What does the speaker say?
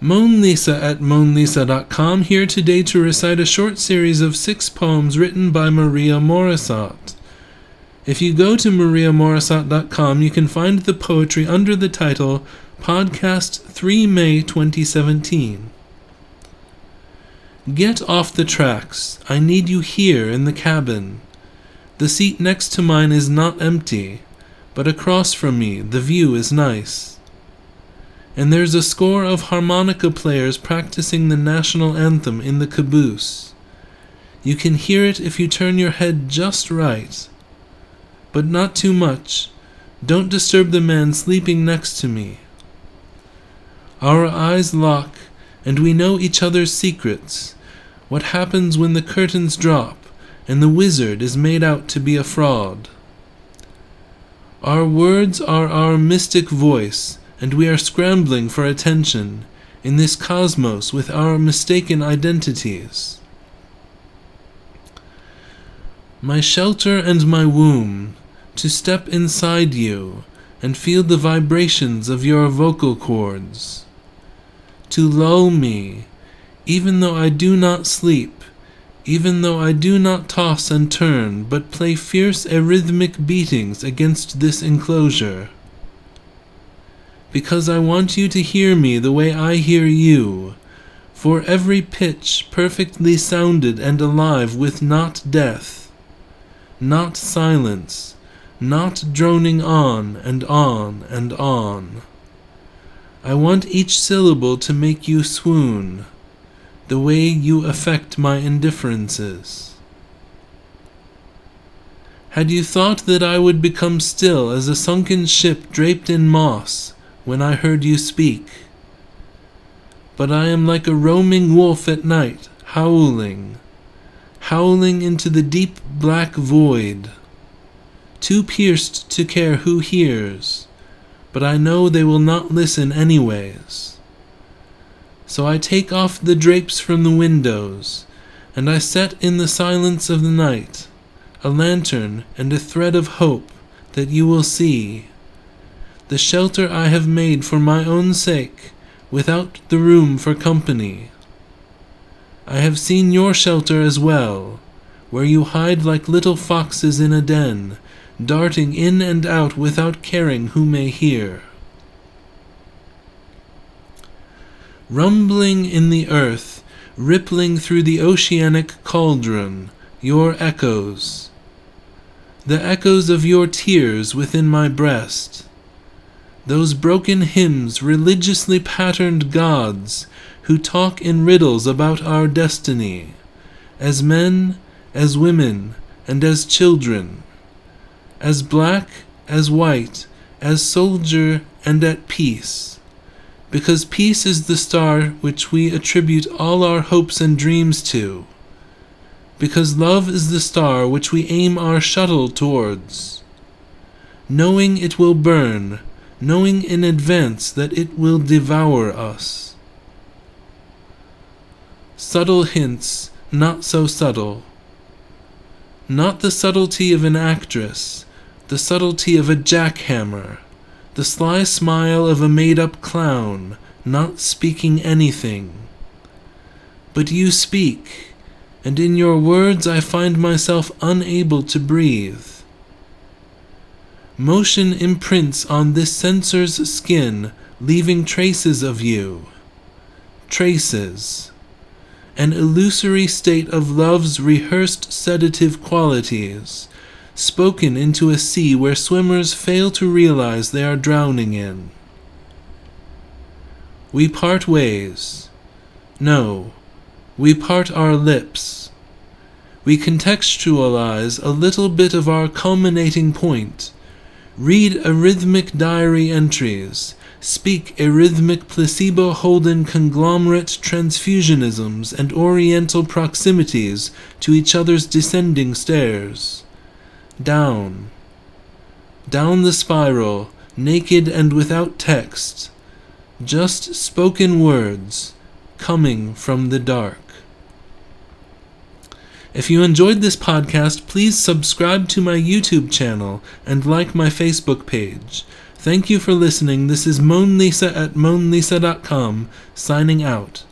Moan Lisa at moanlisa.com here today to recite a short series of six poems written by Maria Morisot. If you go to mariamorisot.com, you can find the poetry under the title Podcast 3 May 2017. Get off the tracks. I need you here in the cabin. The seat next to mine is not empty, but across from me the view is nice and there's a score of harmonica players practicing the national anthem in the caboose. You can hear it if you turn your head just right. But not too much. Don't disturb the man sleeping next to me. Our eyes lock, and we know each other's secrets. What happens when the curtains drop, and the wizard is made out to be a fraud. Our words are our mystic voice and we are scrambling for attention in this cosmos with our mistaken identities. My shelter and my womb, to step inside you and feel the vibrations of your vocal cords. To lull me, even though I do not sleep, even though I do not toss and turn, but play fierce arrhythmic beatings against this enclosure because I want you to hear me the way I hear you. For every pitch perfectly sounded and alive with not death, not silence, not droning on and on and on. I want each syllable to make you swoon, the way you affect my indifferences. Had you thought that I would become still as a sunken ship draped in moss, when I heard you speak. But I am like a roaming wolf at night, howling, howling into the deep black void, too pierced to care who hears, but I know they will not listen anyways. So I take off the drapes from the windows, and I set in the silence of the night a lantern and a thread of hope that you will see the shelter I have made for my own sake, without the room for company. I have seen your shelter as well, where you hide like little foxes in a den, darting in and out without caring who may hear. Rumbling in the earth, rippling through the oceanic cauldron, your echoes. The echoes of your tears within my breast those broken hymns, religiously patterned gods who talk in riddles about our destiny, as men, as women, and as children, as black, as white, as soldier, and at peace. Because peace is the star which we attribute all our hopes and dreams to. Because love is the star which we aim our shuttle towards. Knowing it will burn, knowing in advance that it will devour us. Subtle hints, not so subtle. Not the subtlety of an actress, the subtlety of a jackhammer, the sly smile of a made up clown, not speaking anything. But you speak, and in your words I find myself unable to breathe. Motion imprints on this sensor's skin, leaving traces of you. Traces. An illusory state of love's rehearsed sedative qualities, spoken into a sea where swimmers fail to realize they are drowning in. We part ways. No, we part our lips. We contextualize a little bit of our culminating point Read arrhythmic diary entries. Speak arrhythmic placebo Holden conglomerate transfusionisms and oriental proximities to each other's descending stairs. Down. Down the spiral, naked and without text. Just spoken words coming from the dark. If you enjoyed this podcast, please subscribe to my YouTube channel and like my Facebook page. Thank you for listening. This is Moan Lisa at moanlisa.com, signing out.